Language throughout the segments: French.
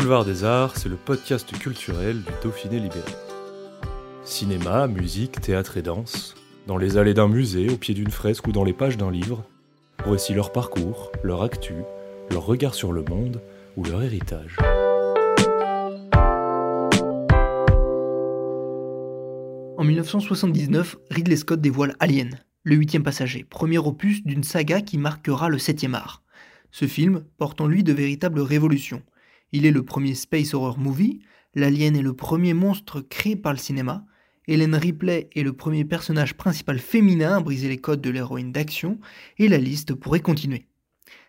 Boulevard des Arts, c'est le podcast culturel du Dauphiné libéré. Cinéma, musique, théâtre et danse, dans les allées d'un musée, au pied d'une fresque ou dans les pages d'un livre, voici leur parcours, leur actu, leur regard sur le monde ou leur héritage. En 1979, Ridley Scott dévoile Alien, le huitième passager, premier opus d'une saga qui marquera le septième art. Ce film porte en lui de véritables révolutions. Il est le premier space horror movie, l'alien est le premier monstre créé par le cinéma, Hélène Ripley est le premier personnage principal féminin à briser les codes de l'héroïne d'action, et la liste pourrait continuer.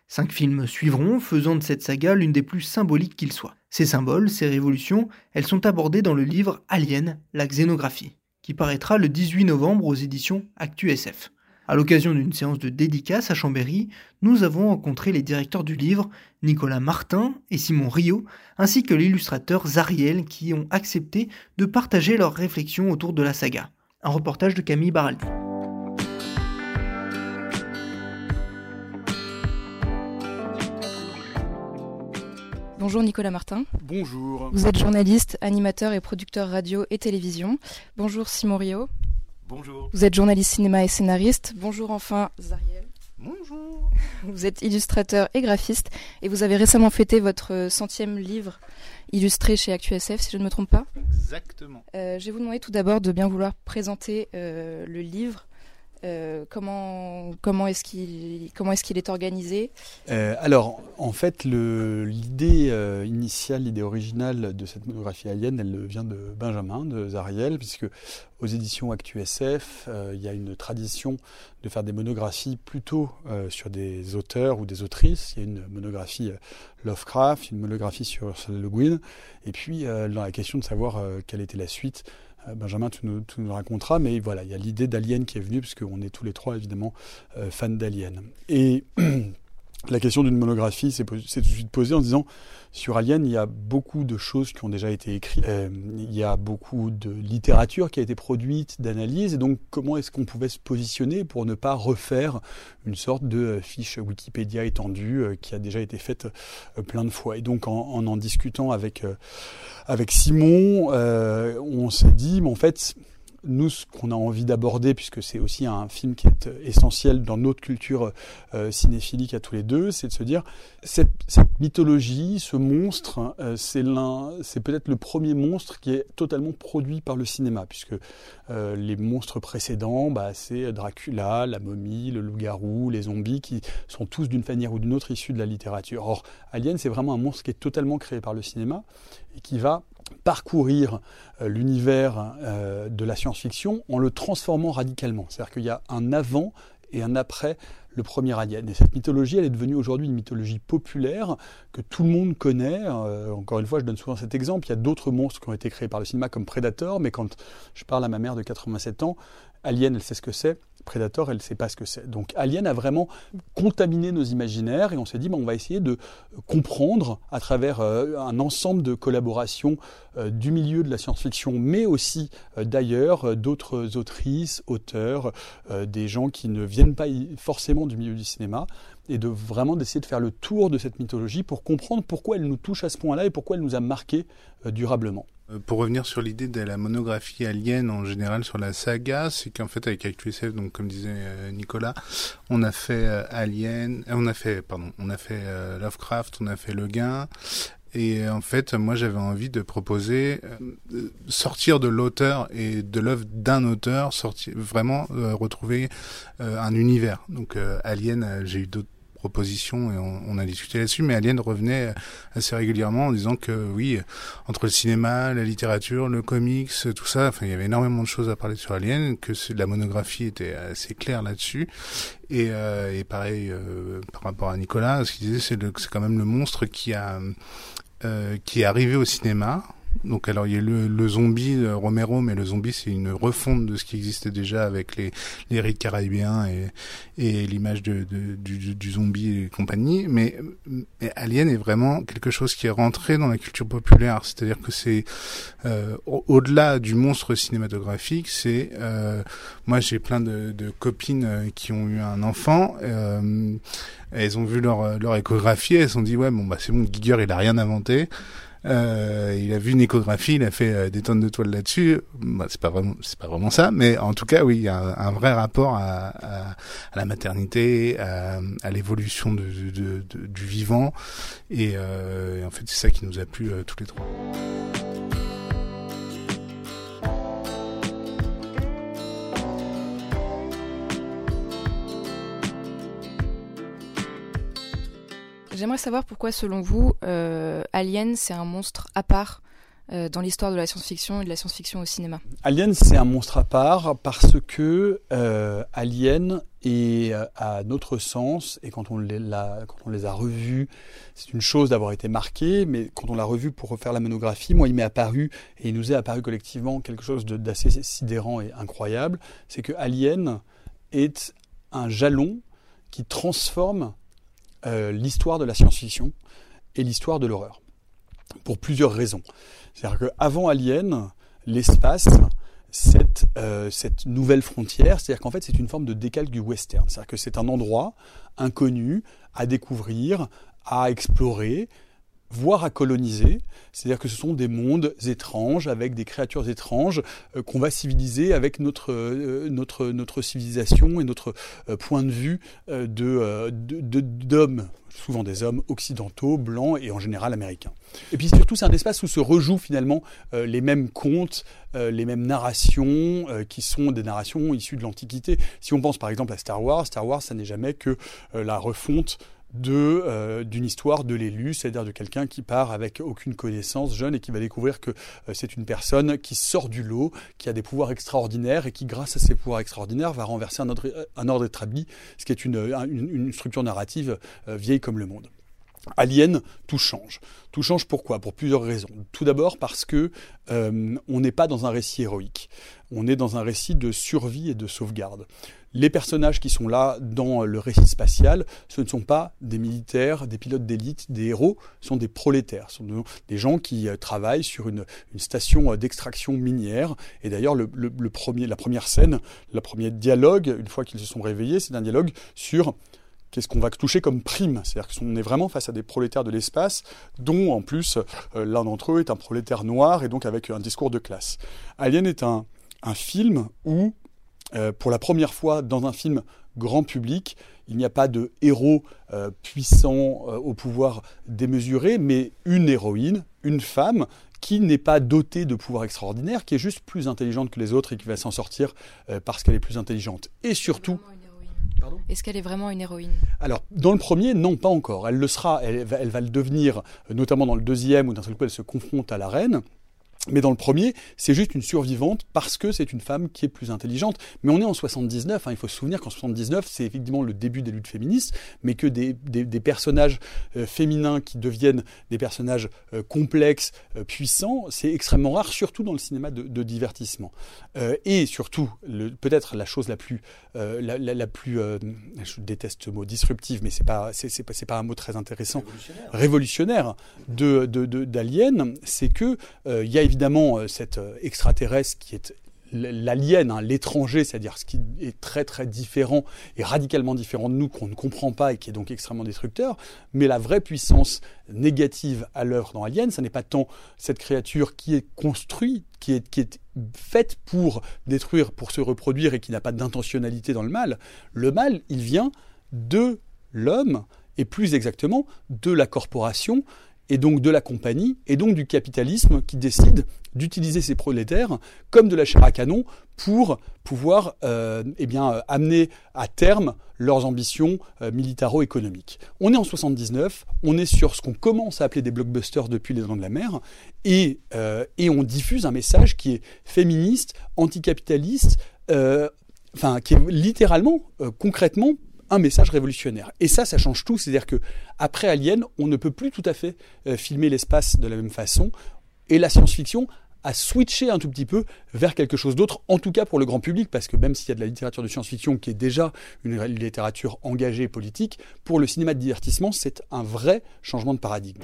Cinq films suivront, faisant de cette saga l'une des plus symboliques qu'il soit. Ces symboles, ces révolutions, elles sont abordées dans le livre Alien, la xénographie, qui paraîtra le 18 novembre aux éditions ActuSF. À l'occasion d'une séance de dédicace à Chambéry, nous avons rencontré les directeurs du livre, Nicolas Martin et Simon Rio, ainsi que l'illustrateur Zariel qui ont accepté de partager leurs réflexions autour de la saga. Un reportage de Camille Baraldi. Bonjour Nicolas Martin. bonjour. Vous êtes journaliste, animateur et producteur radio et télévision. Bonjour Simon Rio. Bonjour. Vous êtes journaliste cinéma et scénariste. Bonjour enfin Zariel. Bonjour. Vous êtes illustrateur et graphiste et vous avez récemment fêté votre centième livre illustré chez ActuSF, si je ne me trompe pas. Exactement. Euh, je vais vous demander tout d'abord de bien vouloir présenter euh, le livre. Euh, comment comment est-ce qu'il comment est-ce qu'il est organisé? Euh, alors, en fait, l'idée euh, initiale, l'idée originale de cette monographie alien, elle vient de Benjamin, de Zariel, puisque aux éditions ActuSF, il y a une tradition de faire des monographies plutôt sur des auteurs ou des autrices. Il y a une monographie Lovecraft, une monographie sur Le Guin, et puis dans la question de savoir quelle était la suite. Euh, Benjamin, tu nous, raconteras, mais voilà, il y a l'idée d'Alien qui est venue, puisqu'on est tous les trois évidemment euh, fans d'Alien. la question d'une monographie s'est tout de suite posée en disant sur Alien, il y a beaucoup de choses qui ont déjà été écrites, Euh, il y a beaucoup de littérature qui a été produite, d'analyses, et donc comment est-ce qu'on pouvait se positionner pour ne pas refaire une sorte de euh, fiche Wikipédia étendue euh, qui a déjà été faite plein de fois. Et donc en en, en discutant avec, avec Simon, on s'est dit, mais en fait, nous, ce qu'on a envie d'aborder, puisque c'est aussi un film qui est euh, essentiel dans notre culture euh, cinéphilique à tous les deux, c'est de se dire cette, mythologie, ce monstre, euh, c'est l'un, c'est peut-être le premier monstre qui est totalement produit par le cinéma, puisque euh, les monstres précédents, bah, c'est Dracula, la momie, le loup-garou, les zombies, qui sont tous d'une manière ou d'une autre issus de la littérature. Or, Alien, c'est vraiment un monstre qui est totalement créé par le cinéma et qui va parcourir euh, l'univers euh, de la science-fiction en le transformant radicalement. C'est-à-dire qu'il y a un avant et un après le premier Alien. Et cette mythologie, elle est devenue aujourd'hui une mythologie populaire que tout le monde connaît. Euh, encore une fois, je donne souvent cet exemple. Il y a d'autres monstres qui ont été créés par le cinéma comme Predator, mais quand je parle à ma mère de 87 ans, Alien, elle sait ce que c'est. Predator, elle ne sait pas ce que c'est. Donc Alien a vraiment contaminé nos imaginaires et on s'est dit, bah, on va essayer de comprendre à travers euh, un ensemble de collaborations euh, du milieu de la science-fiction, mais aussi euh, d'ailleurs euh, d'autres autrices, auteurs, euh, des gens qui ne viennent pas forcément du milieu du cinéma, et de vraiment d'essayer de faire le tour de cette mythologie pour comprendre pourquoi elle nous touche à ce point-là et pourquoi elle nous a marqué euh, durablement. Euh, Pour revenir sur l'idée de la monographie Alien en général sur la saga, c'est qu'en fait avec ActuSF, donc comme disait euh, Nicolas, on a fait euh, Alien, on a fait pardon, on a fait Lovecraft, on a fait Le Guin. Et en fait, moi, j'avais envie de proposer sortir de l'auteur et de l'œuvre d'un auteur, sortir vraiment retrouver un univers. Donc, Alien, j'ai eu d'autres propositions et on, a discuté là-dessus. Mais Alien revenait assez régulièrement en disant que oui, entre le cinéma, la littérature, le comics, tout ça, enfin il y avait énormément de choses à parler sur Alien, que la monographie était assez claire là-dessus. Et, euh, et pareil euh, par rapport à Nicolas, ce qu'il disait, c'est quand même le monstre qui a euh, qui est arrivé au cinéma donc alors il y a le, le zombie de Romero, mais le zombie c'est une refonte de ce qui existait déjà avec les, les rites caribéens et, et l'image de, de, du, du, zombie et compagnie. Mais, Alien est vraiment quelque chose qui est rentré dans la culture populaire. C'est-à-dire que c'est euh, au-delà du monstre cinématographique, c'est euh, moi j'ai plein de, de, copines euh, qui ont eu un enfant. Euh, elles ont vu leur, leur échographie, elles se sont dit ouais bon bah c'est bon Giger il a rien inventé. Euh, il a vu une échographie, il a fait euh, des tonnes de toiles là-dessus. Bah, c'est pas vraiment, c'est pas vraiment ça, mais en tout cas, oui, il y a un, vrai rapport à, à, à, la maternité, à, à l'évolution de, de, de, du vivant, et, euh, en fait, c'est ça qui nous a plu euh, tous les trois. J'aimerais savoir pourquoi, selon vous, euh, Alien, c'est un monstre à part euh, dans l'histoire de la science-fiction et de la science-fiction au cinéma? Alien, c'est un monstre à part parce que euh, Alien est à notre sens, et quand on, les, quand on les a revus, c'est une chose d'avoir été marqué, mais quand on l'a revu pour refaire la monographie, moi, il m'est apparu, et il nous est apparu collectivement quelque chose d'assez sidérant et incroyable, c'est que Alien est un jalon qui transforme euh, l'histoire de la science-fiction et l'histoire de l'horreur. Pour plusieurs raisons. C'est-à-dire qu'avant Alien, l'espace, cette, euh, cette nouvelle frontière, c'est-à-dire qu'en fait c'est une forme de décalque du western. C'est-à-dire que c'est un endroit inconnu à découvrir, à explorer, voire à coloniser. C'est-à-dire que ce sont des mondes étranges avec des créatures étranges euh, qu'on va civiliser avec notre, euh, notre, notre civilisation et notre euh, point de vue de, d'hommes, souvent des hommes occidentaux, blancs et en général américains. Et puis surtout, c'est un espace où se rejouent finalement les mêmes contes, les mêmes narrations qui sont des narrations issues de l'Antiquité. Si on pense par exemple à Star Wars, Star Wars, ça n'est jamais que la refonte euh, d'une histoire de l'élu, c'est-à-dire de quelqu'un qui part avec aucune connaissance, jeune, et qui va découvrir que euh, c'est une personne qui sort du lot, qui a des pouvoirs extraordinaires et qui, grâce à ses pouvoirs extraordinaires, va renverser un ordre, un ordre établi, ce qui est une, une, structure narrative euh, vieille comme le monde. Alien, tout change. Tout change pourquoi? Pour plusieurs raisons. Tout d'abord parce que euh, on n'est pas dans un récit héroïque. On est dans un récit de survie et de sauvegarde. Les personnages qui sont là dans le récit spatial, ce ne sont pas des militaires, des pilotes d'élite, des héros, ce sont des prolétaires, ce sont des gens qui euh, travaillent sur une, station euh, d'extraction minière. Et d'ailleurs, le, premier, la première scène, le premier dialogue, une fois qu'ils se sont réveillés, c'est un dialogue sur qu'est-ce qu'on va toucher comme prime. C'est-à-dire qu'on est vraiment face à des prolétaires de l'espace, dont en plus euh, l'un d'entre eux est un prolétaire noir et donc avec un discours de classe. Alien est un, un film où euh, pour la première fois dans un film grand public, il n'y a pas de héros euh, puissant au pouvoir démesuré, mais une héroïne, une femme qui n'est pas dotée de pouvoirs extraordinaires, qui est juste plus intelligente que les autres et qui va s'en sortir parce qu'elle est plus intelligente. Et surtout... Est-ce qu'elle est vraiment une héroïne? Alors, dans le premier, non, pas encore. Elle le sera, elle va, elle va le devenir, notamment dans le deuxième, où d'un seul coup elle se confronte à la reine. Mais dans le premier, c'est juste une survivante parce que c'est une femme qui est plus intelligente. Mais on est en 79, hein, il faut se souvenir qu'en 79, c'est effectivement le début des luttes féministes, mais que des, des, des personnages euh, féminins qui deviennent des personnages euh, complexes, euh, puissants, c'est extrêmement rare, surtout dans le cinéma de, de divertissement. et surtout, peut-être la chose la plus, la, la, la, plus, je déteste ce mot disruptive, mais c'est pas, c'est pas, pas un mot très intéressant, révolutionnaire, révolutionnaire de d'Alien, c'est que il y a évidemment euh, cet euh, extraterrestre qui est l'alien, hein, l'étranger, c'est-à-dire ce qui est très très différent et radicalement différent de nous, qu'on ne comprend pas et qui est donc extrêmement destructeur, mais la vraie puissance négative à l'œuvre dans Alien, ce n'est pas tant cette créature qui est construite, qui est, qui est faite pour détruire, pour se reproduire et qui n'a pas d'intentionnalité dans le mal. Le mal, il vient de l'homme et plus exactement de la corporation et donc de la compagnie, et donc du capitalisme qui décide d'utiliser ces prolétaires comme de la chair à canon pour pouvoir euh, eh bien, amener à terme leurs ambitions euh, militaro-économiques. On est en 79, on est sur ce qu'on commence à appeler des blockbusters depuis les Dents de la Mer, et, euh, et on diffuse un message qui est féministe, anticapitaliste, euh, enfin qui est littéralement, euh, concrètement un message révolutionnaire. Et ça, ça change tout. C'est-à-dire que après Alien, on ne peut plus tout à fait euh, filmer l'espace de la même façon. Et la science-fiction a switché un tout petit peu vers quelque chose d'autre, en tout cas pour le grand public, parce que même s'il y a de la littérature de science-fiction qui est déjà une littérature engagée politique, pour le cinéma de divertissement, c'est un vrai changement de paradigme.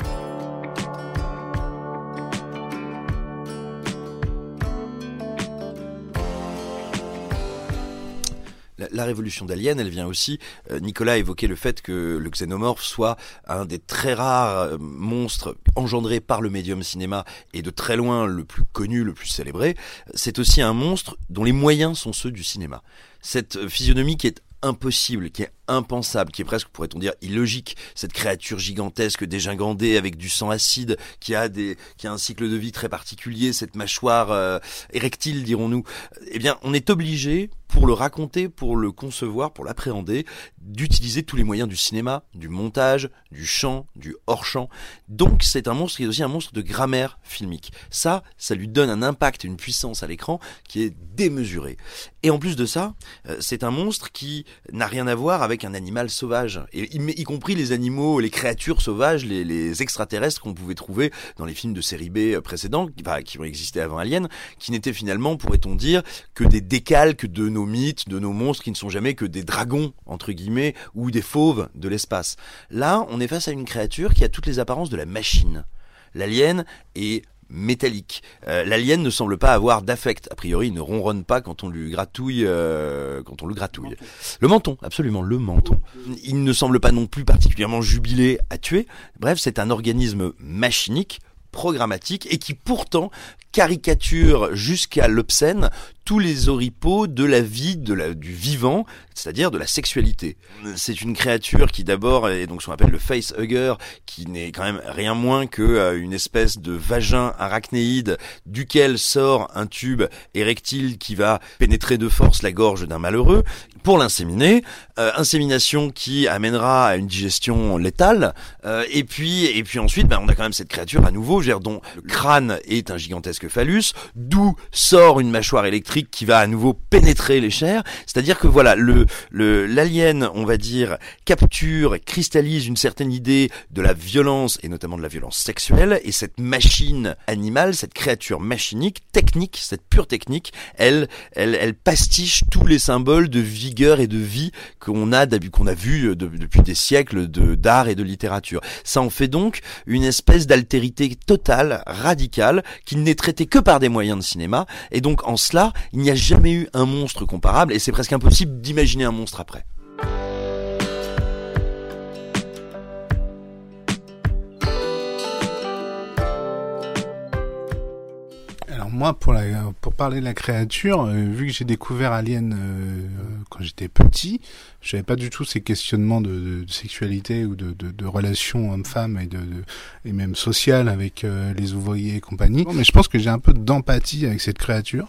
La, révolution d'Alien, elle vient aussi. euh, Nicolas a évoqué le fait que le xénomorphe soit un des très rares euh, monstres engendrés par le médium cinéma et de très loin le plus connu, le plus célébré. C'est aussi un monstre dont les moyens sont ceux du cinéma. Cette physionomie qui est impossible, qui est impensable, qui est presque, pourrait-on dire, illogique. Cette créature gigantesque dégingandée avec du sang acide, qui a des, qui a un cycle de vie très particulier, cette mâchoire euh, érectile, dirons-nous. Eh bien, on est obligé, pour le raconter, pour le concevoir, pour l'appréhender, d'utiliser tous les moyens du cinéma, du montage, du chant, du hors-champ. Donc, c'est un monstre qui est aussi un monstre de grammaire filmique. Ça, ça lui donne un impact, une puissance à l'écran qui est démesurée. Et en plus de ça, euh, c'est un monstre qui n'a rien à voir avec un animal sauvage, et y, compris les animaux, les créatures sauvages, les, extraterrestres qu'on pouvait trouver dans les films de série B euh, précédents, qui, qui ont existé avant Alien, qui n'étaient finalement, pourrait-on dire, que des décalques de nos mythes, de nos monstres, qui ne sont jamais que des dragons, entre guillemets, ou des fauves de l'espace. Là, on est face à une créature qui a toutes les apparences de la machine. L'alien est métallique. Euh, L'alien ne semble pas avoir d'affect. A priori, il ne ronronne pas quand on lui gratouille, euh, quand on le gratouille. Le menton, absolument, le menton. Il ne semble pas non plus particulièrement jubilé à tuer. Bref, c'est un organisme machinique programmatique et qui pourtant caricature jusqu'à l'obscène tous les oripeaux de la vie, de la, du vivant, c'est-à-dire de la sexualité. C'est une créature qui d'abord est donc ce qu'on appelle le face hugger, qui n'est quand même rien moins que euh, une espèce de vagin arachnéide duquel sort un tube érectile qui va pénétrer de force la gorge d'un malheureux pour l'inséminer. Euh, insémination qui amènera à une digestion létale. Euh, et puis et puis ensuite, ben, on a quand même cette créature à nouveau, je veux dire, dont le crâne est un gigantesque phallus, d'où sort une mâchoire électrique qui va à nouveau pénétrer les chairs. C'est-à-dire que voilà, le l'alien, on va dire, capture, cristallise une certaine idée de la violence et notamment de la violence sexuelle. Et cette machine animale, cette créature machinique, technique, cette pure technique, elle elle elle pastiche tous les symboles de vigueur et de vie qu'on a qu'on a vu de, depuis des siècles d'art et de littérature. Ça en fait donc une espèce d'altérité totale, radicale, qui n'est traitée que par des moyens de cinéma. Et donc en cela, il n'y a jamais eu un monstre comparable et c'est presque impossible d'imaginer un monstre après. Alors moi, pour, pour parler de la créature, euh, vu que j'ai découvert Alien euh, quand j'étais petit, je n'avais pas du tout ces questionnements de, de, de sexualité ou de, de, de relations homme-femme et, de, et même sociales avec euh, les ouvriers et compagnie. Mais je pense que j'ai un peu d'empathie avec cette créature.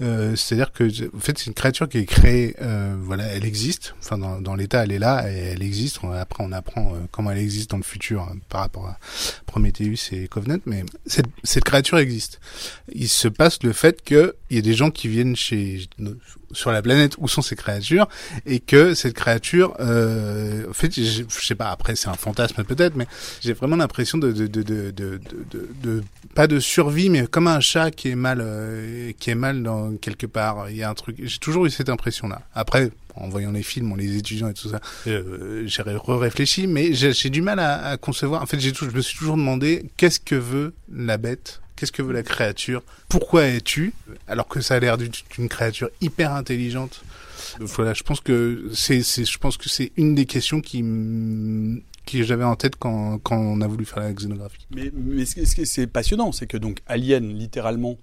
Euh, C'est-à-dire que, en fait, c'est une créature qui est créée, euh, voilà, elle existe. Enfin, dans, dans l'état, elle est là et elle existe. Après, on apprend comment elle existe dans le futur hein, par rapport à Prometheus et Covenant. Mais cette, cette créature existe. Il se passe le fait qu'il y a des gens qui viennent chez sur la planète où sont ces créatures et que cette créature, euh, en fait, je, sais pas. Après, c'est un fantasme peut-être, mais j'ai vraiment l'impression de de, de, de, de, de, pas de survie, mais comme un chat qui est mal, euh, qui est mal dans quelque part. Il y a un truc. J'ai toujours eu cette impression-là. Après, en voyant les films, en les étudiant et tout ça, euh, j'ai réfléchi, mais j'ai du mal à, à, concevoir. En fait, je me suis toujours demandé qu'est-ce que veut la bête Qu'est-ce que veut la créature? Pourquoi es-tu? Alors que ça a l'air d'une créature hyper intelligente. Voilà, je pense que c'est, je pense que c'est une des questions qui que j'avais en tête quand, quand on a voulu faire la xénographie. Mais, ce qui est passionnant, c'est que donc Alien, littéralement,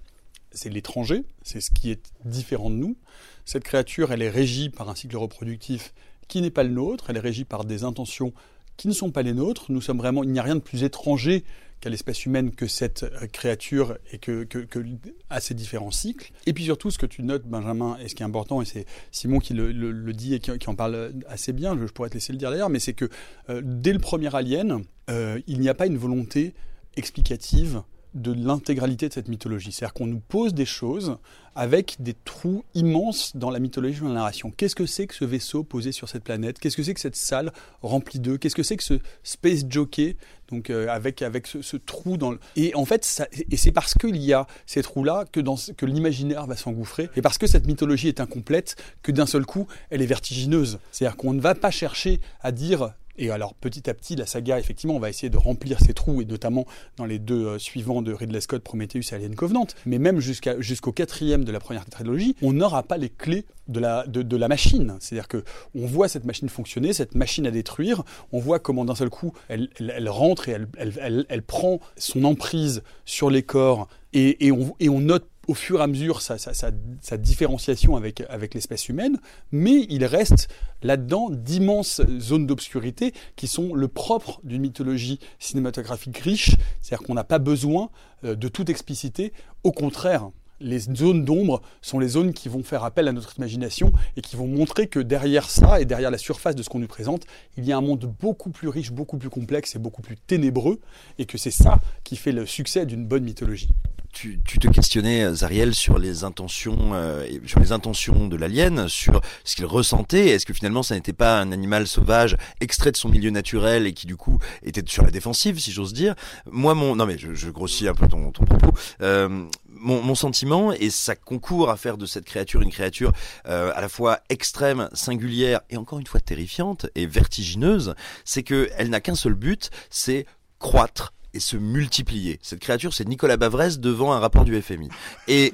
c'est l'étranger, c'est ce qui est différent de nous. Cette créature, elle est régie par un cycle reproductif qui n'est pas le nôtre, elle est régie par des intentions qui ne sont pas les nôtres. Nous sommes vraiment, il n'y a rien de plus étranger qu'à l'espèce humaine que cette euh, créature et que, que, à ces différents cycles. Et puis surtout, ce que tu notes, Benjamin, et ce qui est important, et c'est Simon qui le, dit et qui, en parle assez bien, je, pourrais te laisser le dire d'ailleurs, mais c'est que euh, dès le premier Alien, euh, il n'y a pas une volonté explicative de l'intégralité de cette mythologie. C'est-à-dire qu'on nous pose des choses avec des trous immenses dans la mythologie de la narration. Qu'est-ce que c'est que ce vaisseau posé sur cette planète? Qu'est-ce que c'est que cette salle remplie d'eux? Qu'est-ce que c'est que ce space jockey donc euh, avec avec ce, trou dans le... et en fait et c'est parce qu'il y a ces trous là que dans que l'imaginaire va s'engouffrer et parce que cette mythologie est incomplète que d'un seul coup elle est vertigineuse. C'est-à-dire qu'on ne va pas chercher à dire et alors petit à petit, la saga, effectivement, on va essayer de remplir ces trous, et notamment dans les deux euh, suivants de Ridley Scott, Prometheus et Alien Covenant. Mais même jusqu'au quatrième de la première trilogie, on n'aura pas les clés de la, machine. C'est-à-dire que on voit cette machine fonctionner, cette machine à détruire, on voit comment d'un seul coup, elle, rentre et elle, prend son emprise sur les corps, et on note au fur et à mesure sa, différenciation avec, avec l'espèce humaine, mais il reste là-dedans d'immenses zones d'obscurité qui sont le propre d'une mythologie cinématographique riche, c'est-à-dire qu'on n'a pas besoin euh, de toute expliciter, au contraire, les zones d'ombre sont les zones qui vont faire appel à notre imagination et qui vont montrer que derrière ça et derrière la surface de ce qu'on nous présente, il y a un monde beaucoup plus riche, beaucoup plus complexe et beaucoup plus ténébreux et que c'est ça qui fait le succès d'une bonne mythologie. Tu, te questionnais, Zariel, sur les intentions, euh, sur les intentions de l'alien, sur ce qu'il ressentait. Est-ce que finalement, ça n'était pas un animal sauvage extrait de son milieu naturel et qui du coup était sur la défensive, si j'ose dire? Moi, mon, non mais je, grossis un peu ton, propos. Euh, mon, mon, sentiment, et ça concourt à faire de cette créature une créature euh, à la fois extrême, singulière et encore une fois terrifiante et vertigineuse, c'est que elle n'a qu'un seul but, c'est croître et se multiplier. Cette créature, c'est Nicolas Bavrez devant un rapport du FMI. Et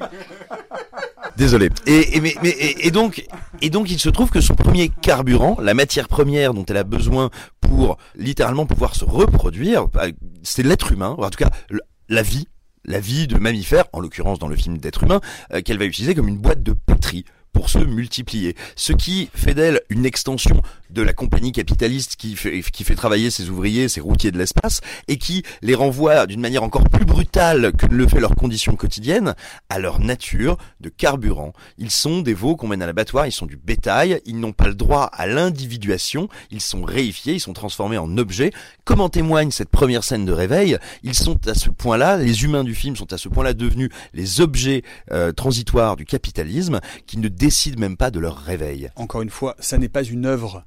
désolé. Et, et, mais, mais, et, et, donc, et donc, il se trouve que son premier carburant, la matière première dont elle a besoin pour littéralement pouvoir se reproduire, c'est l'être humain, en tout cas la vie. La vie de mammifère, en l'occurrence dans le film d'être humain, euh, qu'elle va utiliser comme une boîte de pétri pour se multiplier. Ce qui fait d'elle une extension de la compagnie capitaliste qui fait, qui fait travailler ses ouvriers, ses routiers de l'espace, et qui les renvoie d'une manière encore plus brutale que le fait leur condition quotidienne à leur nature de carburant. Ils sont des veaux qu'on mène à l'abattoir, ils sont du bétail, ils n'ont pas le droit à l'individuation, ils sont réifiés, ils sont transformés en objets. Comme en témoigne cette première scène de réveil, ils sont à ce point-là, les humains du film sont à ce point-là devenus les objets euh, transitoires du capitalisme qui ne décident même pas de leur réveil. Encore une fois, ça n'est pas une œuvre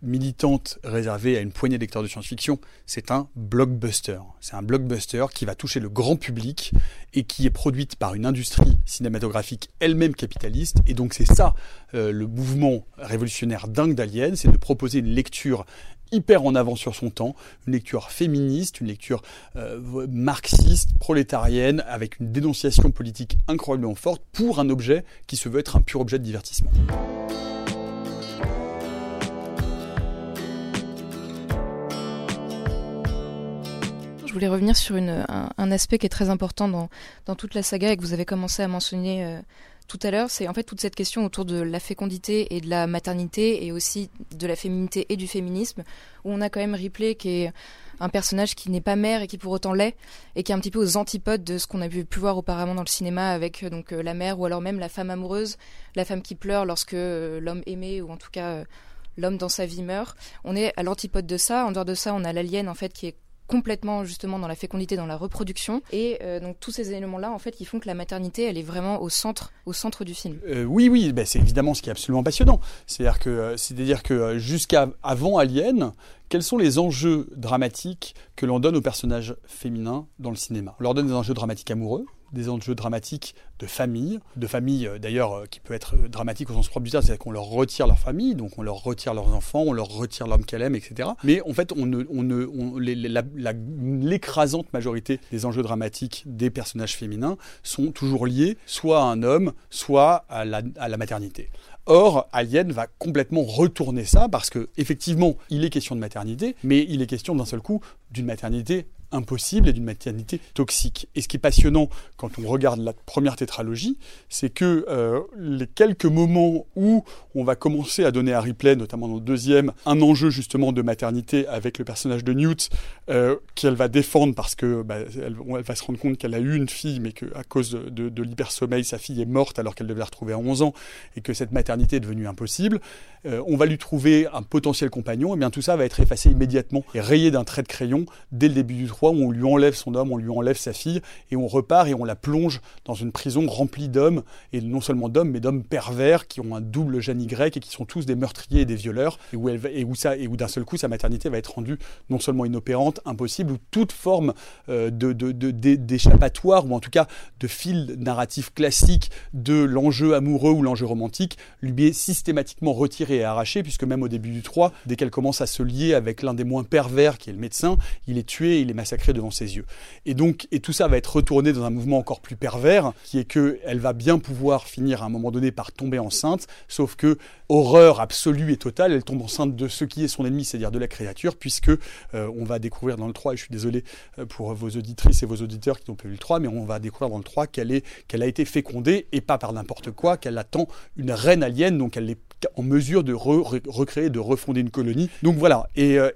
militante réservée à une poignée de lecteurs de science-fiction, c'est un blockbuster. C'est un blockbuster qui va toucher le grand public et qui est produite par une industrie cinématographique elle-même capitaliste. Et donc c'est ça euh, le mouvement révolutionnaire dingue d'Alien, c'est de proposer une lecture hyper en avant sur son temps, une lecture féministe, une lecture euh, marxiste, prolétarienne, avec une dénonciation politique incroyablement forte pour un objet qui se veut être un pur objet de divertissement. Je voulais revenir sur un, aspect qui est très important dans, dans, toute la saga et que vous avez commencé à mentionner euh, tout à l'heure, c'est en fait toute cette question autour de la fécondité et de la maternité et aussi de la féminité et du féminisme, où on a quand même Ripley qui est un personnage qui n'est pas mère et qui pour autant l'est, et qui est un petit peu aux antipodes de ce qu'on a pu, voir auparavant dans le cinéma avec donc euh, la mère ou alors même la femme amoureuse, la femme qui pleure lorsque euh, l'homme aimé ou en tout cas euh, l'homme dans sa vie meurt. On est à l'antipode de ça. En dehors de ça, on a l'alien en fait qui est complètement justement dans la fécondité, dans la reproduction. Et euh, donc tous ces éléments-là, en fait, qui font que la maternité, elle est vraiment au centre, au centre du film. Euh, oui, oui, ben, c'est évidemment ce qui est absolument passionnant. C'est-à-dire que, c'est-à-dire que jusqu'à avant Alien, quels sont les enjeux dramatiques que l'on donne aux personnages féminins dans le cinéma? On leur donne des enjeux dramatiques amoureux, des enjeux dramatiques de famille, de famille d'ailleurs qui peut être dramatique au sens propre du terme, c'est-à-dire qu'on leur retire leur famille, donc on leur retire leurs enfants, on leur retire l'homme qu'elle aime, etc. Mais en fait, l'écrasante majorité des enjeux dramatiques des personnages féminins sont toujours liés soit à un homme, soit à la, à la maternité. Or, Alien va complètement retourner ça parce que effectivement, il est question de maternité, mais il est question d'un seul coup d'une maternité impossible et d'une maternité toxique. Et ce qui est passionnant quand on regarde la première tétralogie, c'est que euh, les quelques moments où on va commencer à donner à Ripley, notamment dans le deuxième, un enjeu justement de maternité avec le personnage de Newt, euh, qu'elle va défendre parce que bah, elle, va se rendre compte qu'elle a eu une fille, mais qu'à cause de, de, l'hypersommeil, sa fille est morte alors qu'elle devait la retrouver à 11 ans, et que cette maternité est devenue impossible. Euh, on va lui trouver un potentiel compagnon, et bien tout ça va être effacé immédiatement et rayé d'un trait de crayon dès le début du 3 où on lui enlève son homme, on lui enlève sa fille, et on repart et on la plonge dans une prison remplie d'hommes, et non seulement d'hommes, mais d'hommes pervers qui ont un double gène Y et qui sont tous des meurtriers et des violeurs, et où, elle, et où, ça, et où d'un seul coup sa maternité va être rendue non seulement inopérante, impossible, ou toute forme euh, de, d'échappatoire, ou en tout cas de fil narratif classique de l'enjeu amoureux ou l'enjeu romantique, lui est systématiquement retiré et arraché, puisque même au début du 3, dès qu'elle commence à se lier avec l'un des moins pervers, qui est le médecin, il est tué, il est massacré devant ses yeux. Et donc, et tout ça va être retourné dans un mouvement encore plus pervers, qui est qu'elle va bien pouvoir finir à un moment donné par tomber enceinte, sauf que horreur absolue et totale, elle tombe enceinte de ce qui est son ennemi, c'est-à-dire de la créature, puisque euh, on va découvrir dans le 3, et je suis désolé euh, pour vos auditrices et vos auditeurs qui n'ont pas vu le 3, mais on va découvrir dans le 3 qu'elle qu'elle a été fécondée, et pas par n'importe quoi, qu'elle attend une reine alien, donc elle est en mesure de recréer, de refonder une colonie. Donc voilà, et, euh,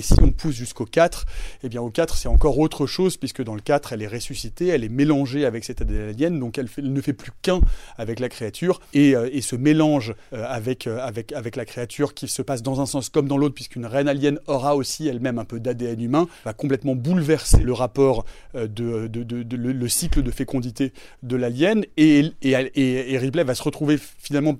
si on pousse jusqu'au 4, eh bien au 4 c'est encore autre chose, puisque dans le 4 elle est ressuscitée, elle est mélangée avec cette alien, donc elle, ne fait plus qu'un avec la créature, et, et ce mélange avec avec, euh, avec, avec la créature qui se passe dans un sens comme dans l'autre, puisqu'une reine alien aura aussi elle-même un peu d'ADN humain, va complètement bouleverser le rapport euh, de, le, cycle de fécondité de l'alien, et, Ripley va se retrouver finalement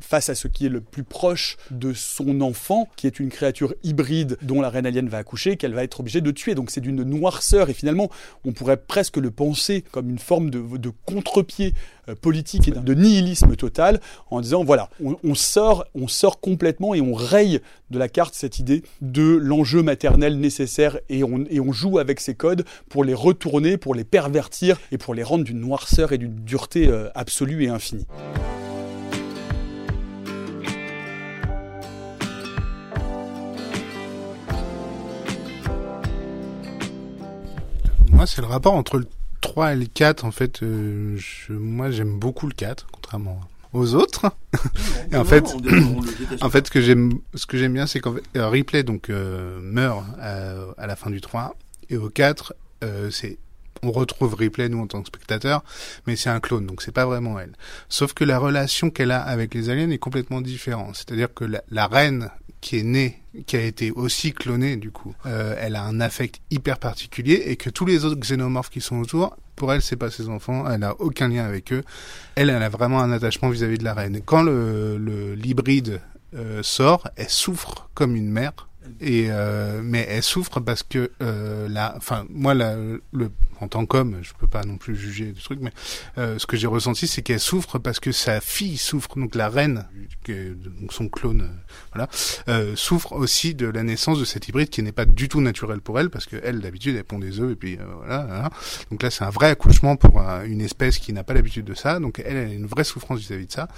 face à ce qui est le plus proche de son enfant, qui est une créature hybride dont la reine alien va accoucher, qu'elle va être obligée de tuer. Donc c'est d'une noirceur, et finalement on pourrait presque le penser comme une forme de, contre-pied euh, politique et de nihilisme total en disant voilà, on, sort, on sort complètement et on raye de la carte cette idée de l'enjeu maternel nécessaire et on, et on joue avec ces codes pour les retourner, pour les pervertir et pour les rendre d'une noirceur et d'une dureté euh, absolue et infinie. Moi, c'est le rapport entre le 3 et le 4, en fait, euh, je, moi j'aime beaucoup le 4, contrairement aux autres. et en fait, en fait, ce que j'aime, ce que j'aime bien, c'est qu'en fait, euh, Ripley donc euh, meurt à, la fin du 3 et au 4, c'est on retrouve Ripley nous en tant que spectateur, mais c'est un clone, donc c'est pas vraiment elle. Sauf que la relation qu'elle a avec les aliens est complètement différente. C'est-à-dire que la, la reine qui est née, qui a été aussi clonée du coup, euh, elle a un affect hyper particulier et que tous les autres xénomorphes qui sont autour, pour elle, c'est pas ses enfants, elle n'a aucun lien avec eux. Elle, elle a vraiment un attachement vis-à-vis de la reine. Quand le l'hybride euh, sort, elle souffre comme une mère et euh, mais elle souffre parce que euh, la, enfin moi la, le, en tant qu'homme, je peux pas non plus juger du truc, mais euh, ce que j'ai ressenti, c'est qu'elle souffre parce que sa fille souffre, donc la reine, donc son clone, euh, voilà, euh, souffre aussi de la naissance de cet hybride qui n'est pas du tout naturel pour elle parce que elle d'habitude elle pond des œufs et puis euh, voilà, donc là c'est un vrai accouchement pour une espèce qui n'a pas l'habitude de ça, donc elle, elle a une vraie souffrance vis-à-vis -vis de ça.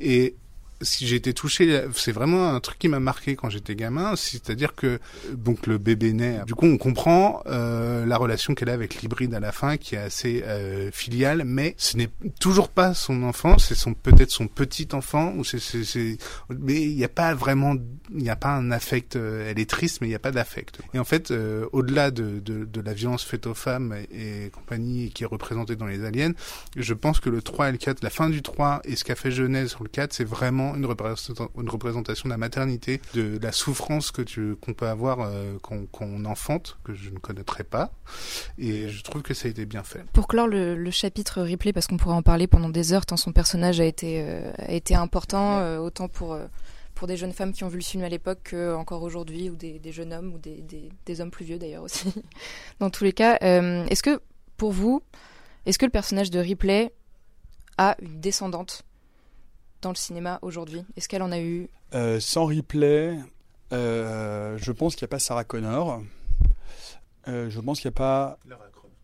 Et si j'ai été touché, c'est vraiment un truc qui m'a marqué quand j'étais gamin, c'est-à-dire que donc le bébé naît. Du coup, on comprend euh, la relation qu'elle a avec l'hybride à la fin, qui est assez euh, filiale, mais ce n'est toujours pas son enfant, c'est son peut-être son petit enfant, ou c'est, mais il n'y a pas vraiment, il n'y a pas un affect. Euh, elle est triste, mais il n'y a pas d'affect. Et en fait, euh, au-delà de, de, de, la violence faite aux femmes et, compagnie, qui est représentée dans les aliens, je pense que le 3 et le 4, la fin du 3 et ce qu'a fait Genèse sur le 4, c'est vraiment une, représentation, de la maternité, de, la souffrance que tu qu'on peut avoir euh, qu'on enfante, que je ne connaîtrais pas. Et je trouve que ça a été bien fait. Pour clore le, chapitre replay, parce qu'on pourrait en parler pendant des heures, tant son personnage a été, euh, a été important, euh, autant pour pour des jeunes femmes qui ont vu le film à l'époque qu'encore aujourd'hui, ou des, jeunes hommes, ou des, des, hommes plus vieux d'ailleurs aussi. Dans tous les cas, est-ce que pour vous, est-ce que le personnage de Ripley a une descendante dans le cinéma aujourd'hui? Est-ce qu'elle en a eu? Euh, Sans replay, euh, je pense qu'il n'y a pas Sarah Connor. Euh, je pense qu'il n'y a pas. Lara Croft.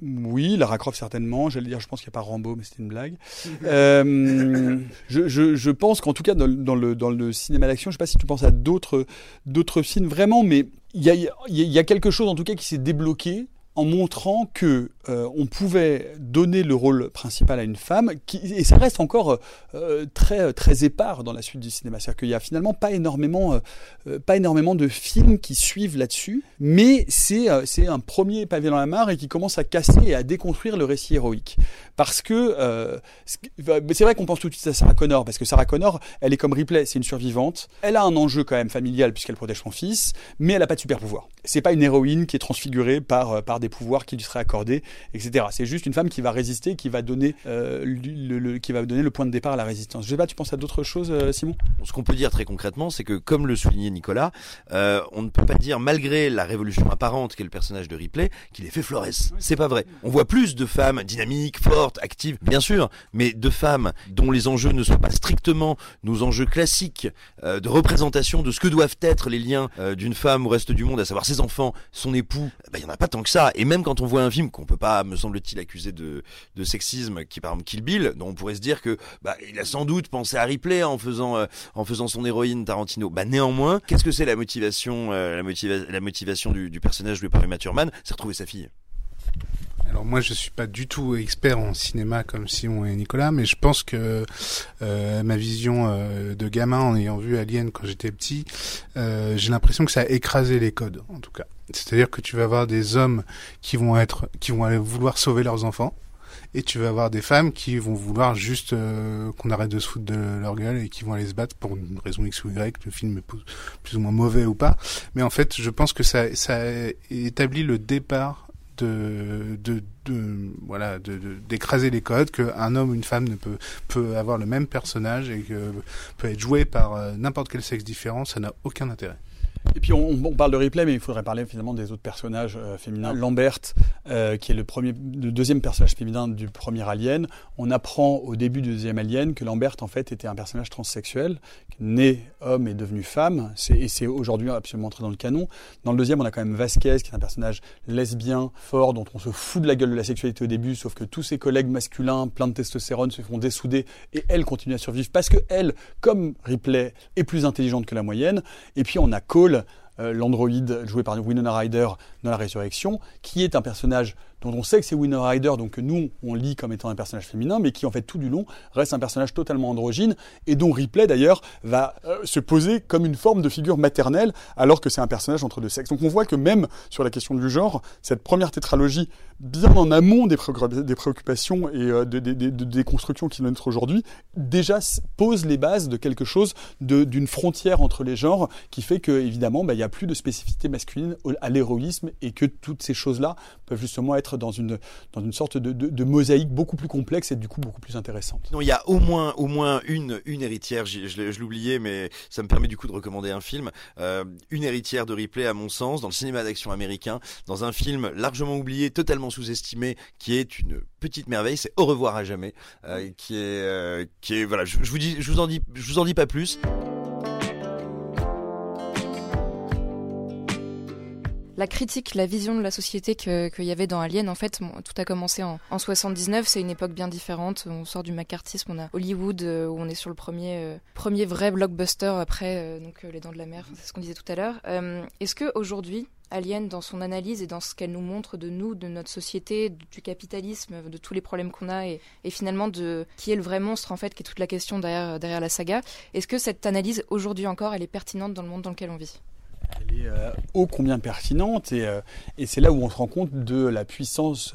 Oui, Lara Croft certainement. J'allais dire, je pense qu'il n'y a pas Rambo, mais c'était une blague. je, je, je, pense qu'en tout cas, dans, dans, le, dans le cinéma d'action, je ne sais pas si tu penses à d'autres, d'autres films vraiment, mais il y a, il y a quelque chose en tout cas qui s'est débloqué en montrant que euh, on pouvait donner le rôle principal à une femme, qui, et ça reste encore euh, très très épars dans la suite du cinéma. C'est-à-dire qu'il y a finalement pas énormément euh, pas énormément de films qui suivent là-dessus, mais c'est un premier pavé dans la mare et qui commence à casser et à déconstruire le récit héroïque. Parce que c'est vrai qu'on pense tout de suite à Sarah Connor, parce que Sarah Connor, elle est comme Ripley, c'est une survivante. Elle a un enjeu quand même familial puisqu'elle protège son fils, mais elle n'a pas de super pouvoir. C'est pas une héroïne qui est transfigurée par par des pouvoirs qui lui seraient accordés, etc. C'est juste une femme qui va résister, qui va donner euh, le, qui va donner le point de départ à la résistance. Je sais pas, tu penses à d'autres choses, euh, Simon? Ce qu'on peut dire très concrètement, c'est que comme le soulignait Nicolas, euh, on ne peut pas dire malgré la révolution apparente qu'est le personnage de Ripley qu'il est fait Flores. C'est pas vrai. On voit plus de femmes dynamiques, fortes, actives, bien sûr, mais de femmes dont les enjeux ne soient pas strictement nos enjeux classiques de représentation de ce que doivent être les liens d'une femme au reste du monde, à savoir ses enfants, son époux. Ben, il y en a pas tant que ça. Et même quand on voit un film qu'on peut pas, me semble-t-il, accuser de, de, sexisme, qui par exemple Kill Bill, dont on pourrait se dire que bah, il a sans doute pensé à Ripley en faisant euh, en faisant son héroïne Tarantino. Bah néanmoins, qu'est-ce que c'est la motivation euh, la, motiva la motivation du, personnage joué par Uma Thurman? C'est retrouver sa fille. Alors moi je suis pas du tout expert en cinéma comme Simon et Nicolas, mais je pense que euh, ma vision euh, de gamin en ayant vu Alien quand j'étais petit, euh, j'ai l'impression que ça a écrasé les codes en tout cas. C'est-à-dire que tu vas avoir des hommes qui vont être, qui vont vouloir sauver leurs enfants, et tu vas avoir des femmes qui vont vouloir juste euh, qu'on arrête de se foutre de leur gueule et qui vont aller se battre pour une raison X ou Y, le film est plus ou moins mauvais ou pas. Mais en fait, je pense que ça, ça établit le départ de, de, de voilà d'écraser les codes qu'un homme ou une femme ne peut peut avoir le même personnage et que peut être joué par euh, n'importe quel sexe différent ça n'a aucun intérêt et puis on, on, parle de replay, mais il faudrait parler finalement des autres personnages euh, féminins. Lambert, euh, qui est le, premier, le deuxième personnage féminin du premier Alien. On apprend au début du deuxième Alien que Lambert en fait était un personnage transsexuel, né homme et devenu femme. Et c'est aujourd'hui absolument entré dans le canon. Dans le deuxième, on a quand même Vasquez, qui est un personnage lesbien, fort, dont on se fout de la gueule de la sexualité au début, sauf que tous ses collègues masculins, pleins de testostérone, se font dessouder et elle continue à survivre parce que elle, comme Ripley, est plus intelligente que la moyenne. Et puis on a Cole 的 euh, l'androïde joué par Winona Ryder dans La Résurrection, qui est un personnage dont on sait que c'est Winona Ryder, donc que nous, on lit comme étant un personnage féminin, mais qui en fait tout du long reste un personnage totalement androgyne, et dont Ripley d'ailleurs va euh, se poser comme une forme de figure maternelle, alors que c'est un personnage entre deux sexes. Donc on voit que même sur la question du genre, cette première tétralogie, bien en amont des, préoccupations et euh, des constructions qui vont être aujourd'hui, déjà pose les bases de quelque chose, d'une frontière entre les genres, qui fait que évidemment, bah, il n'y a plus de spécificité masculine à l'héroïsme, et que toutes ces choses-là peuvent justement être dans une, dans une sorte de, de, mosaïque beaucoup plus complexe et du coup beaucoup plus intéressante. Non, il y a au moins, au moins une, une héritière, je, je l'oubliais, mais ça me permet du coup de recommander un film. Euh, une héritière de Ripley, à mon sens, dans le cinéma d'action américain, dans un film largement oublié, totalement sous-estimé, qui est une petite merveille, c'est Au revoir à jamais, euh, qui est, euh, qui est, voilà, je, je, vous dis, je vous en dis, je vous en dis pas plus. La critique, la vision de la société qu'il y avait dans Alien, en fait, tout a commencé en, en 79. C'est une époque bien différente. On sort du macartisme, on a Hollywood euh, où on est sur le premier, euh, premier vrai blockbuster après euh, donc Les Dents de la Mer. C'est ce qu'on disait tout à l'heure. Est-ce que aujourd'hui, Alien, dans son analyse et dans ce qu'elle nous montre de nous, de notre société, du capitalisme, de tous les problèmes qu'on a et, finalement de qui est le vrai monstre en fait, qui est toute la question derrière, derrière la saga. Est-ce que cette analyse aujourd'hui encore, elle est pertinente dans le monde dans lequel on vit? Elle est euh, ô combien pertinente et, euh, et c'est là où on se rend compte de la puissance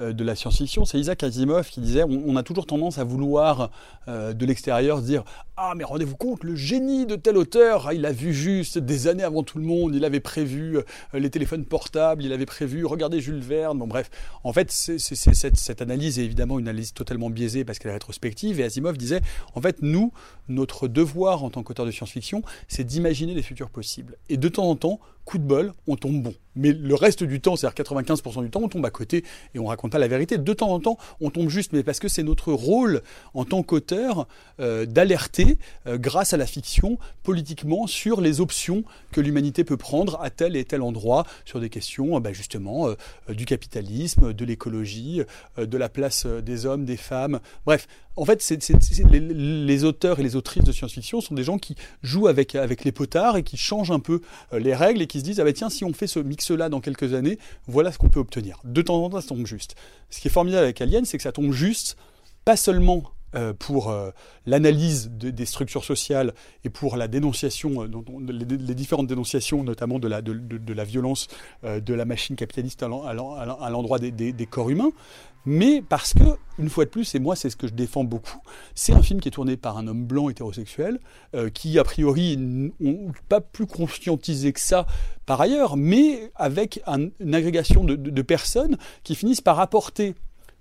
euh, de la science-fiction. C'est Isaac Asimov qui disait on, a toujours tendance à vouloir de l'extérieur dire ah mais rendez-vous compte le génie de tel auteur ah, il a vu juste des années avant tout le monde il avait prévu les téléphones portables il avait prévu regardez Jules Verne bon bref en fait cette, cette, analyse est évidemment une analyse totalement biaisée parce qu'elle est rétrospective et Asimov disait en fait nous notre devoir en tant qu'auteur de science-fiction c'est d'imaginer les futurs possibles et de temps en temps, coup de bol, on tombe bon. Mais le reste du temps, c'est-à-dire 95% du temps, on tombe à côté et on raconte pas la vérité. De temps en temps, on tombe juste, mais parce que c'est notre rôle en tant qu'auteur euh, d'alerter, euh, grâce à la fiction, politiquement, sur les options que l'humanité peut prendre à tel et tel endroit, sur des questions bah, justement du capitalisme, de l'écologie, de la place des hommes, des femmes. Bref, en fait, les, auteurs et les autrices de science-fiction sont des gens qui jouent avec, avec les potards et qui changent un peu euh, les règles et qui se disent ah ben tiens si on fait ce mix-là dans quelques années, voilà ce qu'on peut obtenir. De temps en temps, ça tombe juste. Ce qui est formidable avec Alien, c'est que ça tombe juste, pas seulement euh, pour euh, l'analyse des structures sociales et pour la dénonciation, les, différentes dénonciations, notamment de la, de, la violence de la machine capitaliste à l'endroit des, corps humains, mais parce que, une fois de plus, et moi c'est ce que je défends beaucoup, c'est un film qui est tourné par un homme blanc hétérosexuel, euh, qui a priori n'ont pas plus conscientisé que ça par ailleurs, mais avec une agrégation de, personnes qui finissent par apporter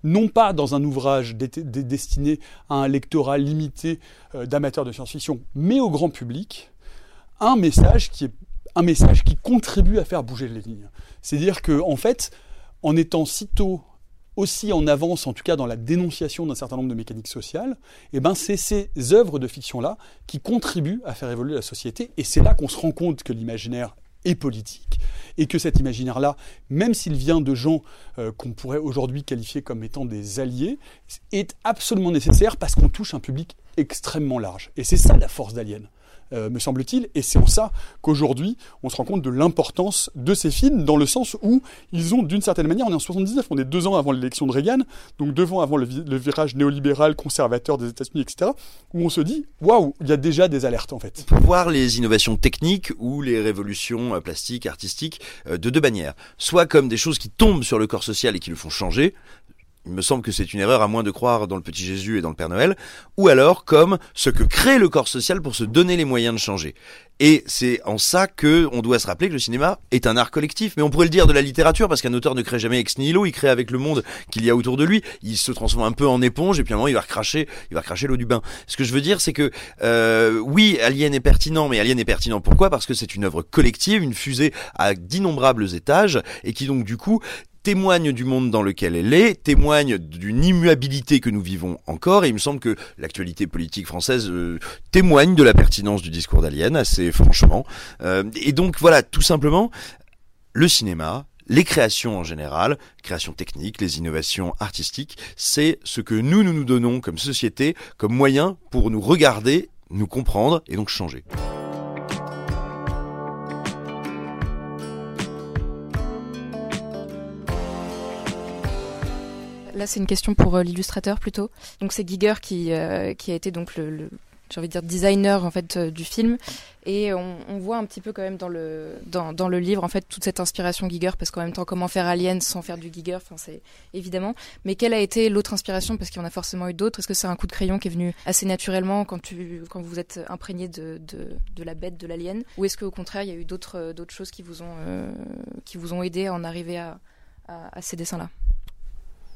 non pas dans un ouvrage destiné à un lectorat limité euh, d'amateurs de science-fiction, mais au grand public, un message qui est un message qui contribue à faire bouger les lignes. C'est-à-dire que, en fait, en étant sitôt aussi en avance, en tout cas dans la dénonciation d'un certain nombre de mécaniques sociales, et eh ben c'est ces œuvres de fiction-là qui contribuent à faire évoluer la société. Et c'est là qu'on se rend compte que l'imaginaire est politique et que cet imaginaire-là, même s'il vient de gens euh, qu'on pourrait aujourd'hui qualifier comme étant des alliés, est absolument nécessaire parce qu'on touche un public extrêmement large. Et c'est ça la force d'Alien. Euh, me semble-t-il. Et c'est en ça qu'aujourd'hui, on se rend compte de l'importance de ces films, dans le sens où ils ont, d'une certaine manière, on est en 79, on est deux ans avant l'élection de Reagan, donc deux ans avant le, virage néolibéral, conservateur des États-Unis, etc., où on se dit, waouh, il y a déjà des alertes en fait. Pour voir les innovations techniques ou les révolutions euh, plastiques, artistiques, euh, de deux manières. Soit comme des choses qui tombent sur le corps social et qui le font changer, il me semble que c'est une erreur à moins de croire dans le petit Jésus et dans le Père Noël, ou alors comme ce que crée le corps social pour se donner les moyens de changer. Et c'est en ça que on doit se rappeler que le cinéma est un art collectif. Mais on pourrait le dire de la littérature parce qu'un auteur ne crée jamais ex nihilo, il crée avec le monde qu'il y a autour de lui. Il se transforme un peu en éponge et puis à un moment il va recracher, il va recracher l'eau du bain. Ce que je veux dire, c'est que euh, oui, Alien est pertinent, mais Alien est pertinent pourquoi? Parce que c'est une œuvre collective, une fusée à d'innombrables étages et qui donc du coup témoigne du monde dans lequel elle est, témoigne d'une immuabilité que nous vivons encore, et il me semble que l'actualité politique française euh, témoigne de la pertinence du discours d'Alien, assez franchement. Euh, et donc voilà, tout simplement, le cinéma, les créations en général, créations techniques, les innovations artistiques, c'est ce que nous, nous nous donnons comme société, comme moyen pour nous regarder, nous comprendre et donc changer. C'est une question pour euh, l'illustrateur plutôt. Donc, c'est Giger qui, euh, qui a été donc le, j'ai envie de dire designer en fait euh, du film. Et on, voit un petit peu quand même dans le livre en fait toute cette inspiration Giger parce qu'en même temps comment faire Alien sans faire du Giger enfin c'est évidemment. Mais quelle a été l'autre inspiration parce qu'il y en a forcément eu d'autres? Est-ce que c'est un coup de crayon qui est venu assez naturellement quand tu vous êtes imprégné de, la bête de l'alien? Ou est-ce qu'au contraire il y a eu d'autres choses qui vous ont aidé à en arriver à, à, à ces dessins là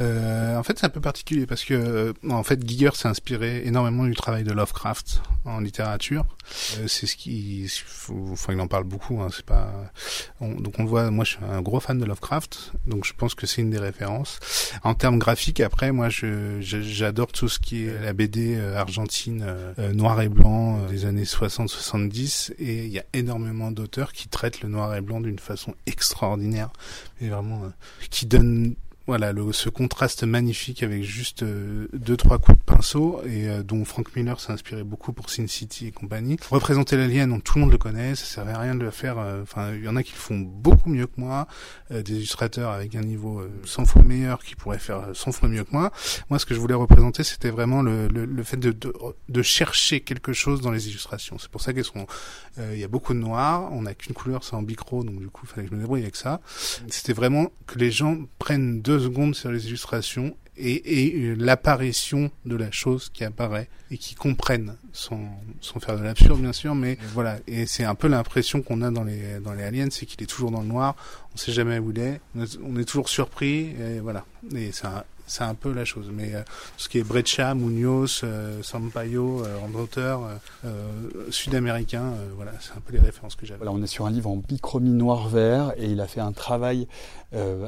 euh, en fait, c'est un peu particulier parce que, euh, en fait, Giger s'est inspiré énormément du travail de Lovecraft en littérature. Euh, c'est ce qui, il en parle beaucoup. Hein, c'est pas, donc on le voit. Moi, je suis un gros fan de Lovecraft, donc je pense que c'est une des références. En termes graphiques, après, moi, je, j'adore tout ce qui est la BD argentine, noir et blanc des années 60-70, et il y a énormément d'auteurs qui traitent le noir et blanc d'une façon extraordinaire, mais vraiment qui donne voilà, le, ce contraste magnifique avec juste euh, deux trois coups de pinceau et euh, dont Frank Miller s'est inspiré beaucoup pour Sin City et compagnie. Représenter l'alien, tout le monde le connaît, ça servait à rien de le faire. Euh, enfin, il y en a qui le font beaucoup mieux que moi, des illustrateurs avec un niveau 100 fois meilleur qui pourraient faire 100 fois mieux que moi. Moi, ce que je voulais représenter, c'était vraiment le, le, le fait de, de, de, chercher quelque chose dans les illustrations. C'est pour ça qu'elles sont, il y a beaucoup de noir. On n'a qu'une couleur, c'est en bicro, donc du coup, il fallait que je me débrouille avec ça. C'était vraiment que les gens prennent deux secondes sur les illustrations et, et euh, l'apparition de la chose qui apparaît et qui comprennent sans, sans faire de l'absurde bien sûr mais voilà. Et c'est un peu l'impression qu'on a dans les dans les aliens c'est qu'il est toujours dans le noir on sait jamais où il est on est, toujours surpris et voilà. Et c'est c'est un peu la chose. Mais euh, ce qui est Breccia, Munoz, euh, Sampaio, euh, en auteur sud-américain, voilà, c'est un peu les références que j'avais. Voilà, on est sur un livre en bichromie noir-vert et il a fait un travail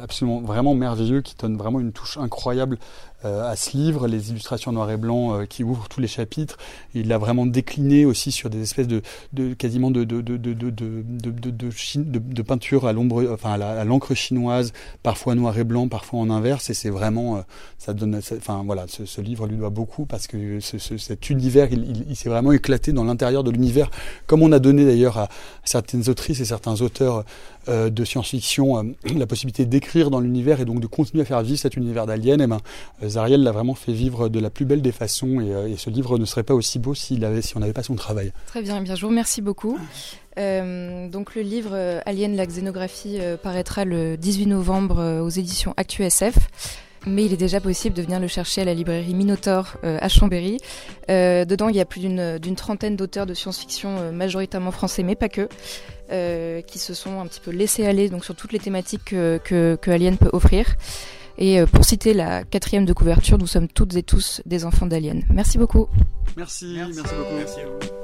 absolument vraiment merveilleux qui donne vraiment une touche incroyable euh, à ce livre, les illustrations noir et blanc euh, qui ouvrent tous les chapitres. Il l'a vraiment décliné aussi sur des espèces de, de quasiment de de de de de de, de, peinture à l'ombre, enfin à l'encre chinoise, parfois noir et blanc, parfois en inverse. Et c'est vraiment, euh, ça donne, enfin voilà, ce, livre lui doit beaucoup parce que ce, ce, cet univers, il s'est vraiment éclaté dans l'intérieur de l'univers, comme on a donné d'ailleurs à certaines autrices et certains auteurs euh, de science-fiction euh, la possibilité d'écrire dans l'univers et donc de continuer à faire vivre cet univers d'Alien, eh ben, euh, Zariel l'a vraiment fait vivre de la plus belle des façons et, ce livre ne serait pas aussi beau si on n'avait pas son travail. Très bien, eh bien je vous remercie beaucoup. donc le livre Alien, la xénographie paraîtra le 18 novembre aux éditions ActuSF mais il est déjà possible de venir le chercher à la librairie Minotaur euh, à Chambéry. Euh, dedans, il y a plus d'une trentaine d'auteurs de science-fiction, euh, majoritairement français, mais pas que, qui se sont un petit peu laissés aller donc sur toutes les thématiques que, que, Alien peut offrir. Et pour citer la quatrième de couverture, nous sommes toutes et tous des enfants d'Alien. Merci beaucoup. Merci, merci, merci beaucoup. Merci à vous.